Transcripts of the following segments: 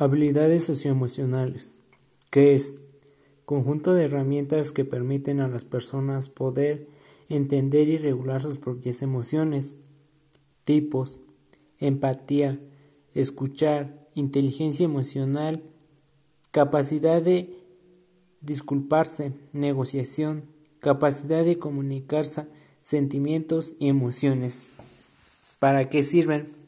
Habilidades socioemocionales, que es conjunto de herramientas que permiten a las personas poder entender y regular sus propias emociones, tipos, empatía, escuchar, inteligencia emocional, capacidad de disculparse, negociación, capacidad de comunicarse, sentimientos y emociones. ¿Para qué sirven?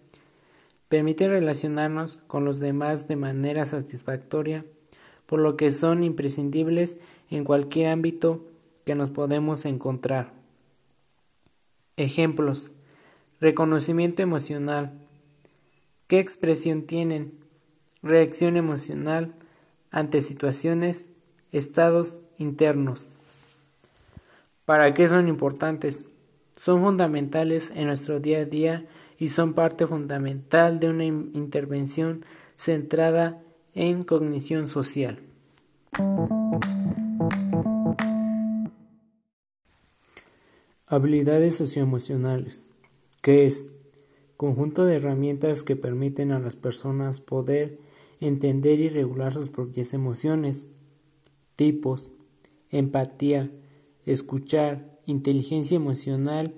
Permite relacionarnos con los demás de manera satisfactoria, por lo que son imprescindibles en cualquier ámbito que nos podemos encontrar. Ejemplos. Reconocimiento emocional. ¿Qué expresión tienen? Reacción emocional ante situaciones, estados internos. ¿Para qué son importantes? Son fundamentales en nuestro día a día y son parte fundamental de una intervención centrada en cognición social. Habilidades socioemocionales, que es conjunto de herramientas que permiten a las personas poder entender y regular sus propias emociones, tipos, empatía, escuchar, inteligencia emocional,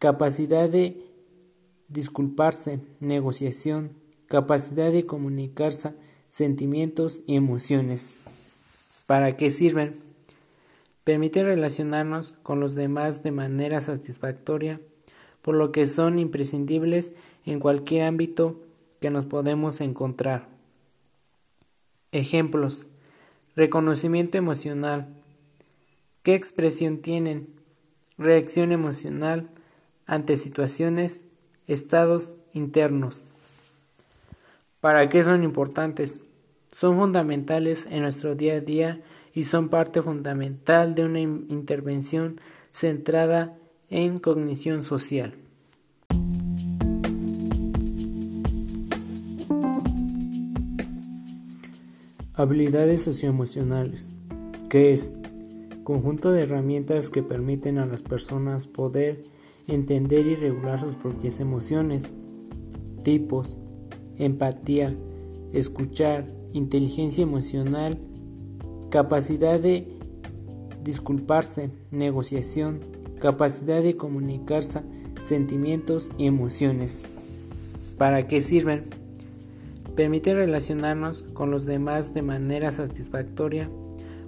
capacidad de disculparse, negociación, capacidad de comunicarse, sentimientos y emociones. ¿Para qué sirven? Permite relacionarnos con los demás de manera satisfactoria, por lo que son imprescindibles en cualquier ámbito que nos podemos encontrar. Ejemplos. Reconocimiento emocional. ¿Qué expresión tienen? Reacción emocional ante situaciones estados internos. ¿Para qué son importantes? Son fundamentales en nuestro día a día y son parte fundamental de una intervención centrada en cognición social. Habilidades socioemocionales, que es conjunto de herramientas que permiten a las personas poder entender y regular sus propias emociones, tipos, empatía, escuchar, inteligencia emocional, capacidad de disculparse, negociación, capacidad de comunicarse, sentimientos y emociones. ¿Para qué sirven? Permite relacionarnos con los demás de manera satisfactoria,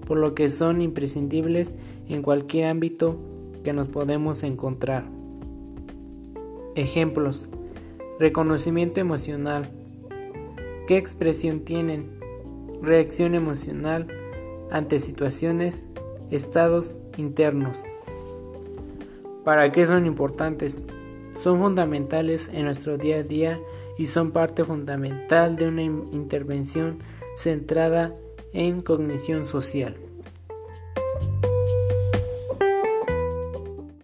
por lo que son imprescindibles en cualquier ámbito que nos podemos encontrar. Ejemplos. Reconocimiento emocional. ¿Qué expresión tienen? Reacción emocional ante situaciones, estados internos. ¿Para qué son importantes? Son fundamentales en nuestro día a día y son parte fundamental de una intervención centrada en cognición social.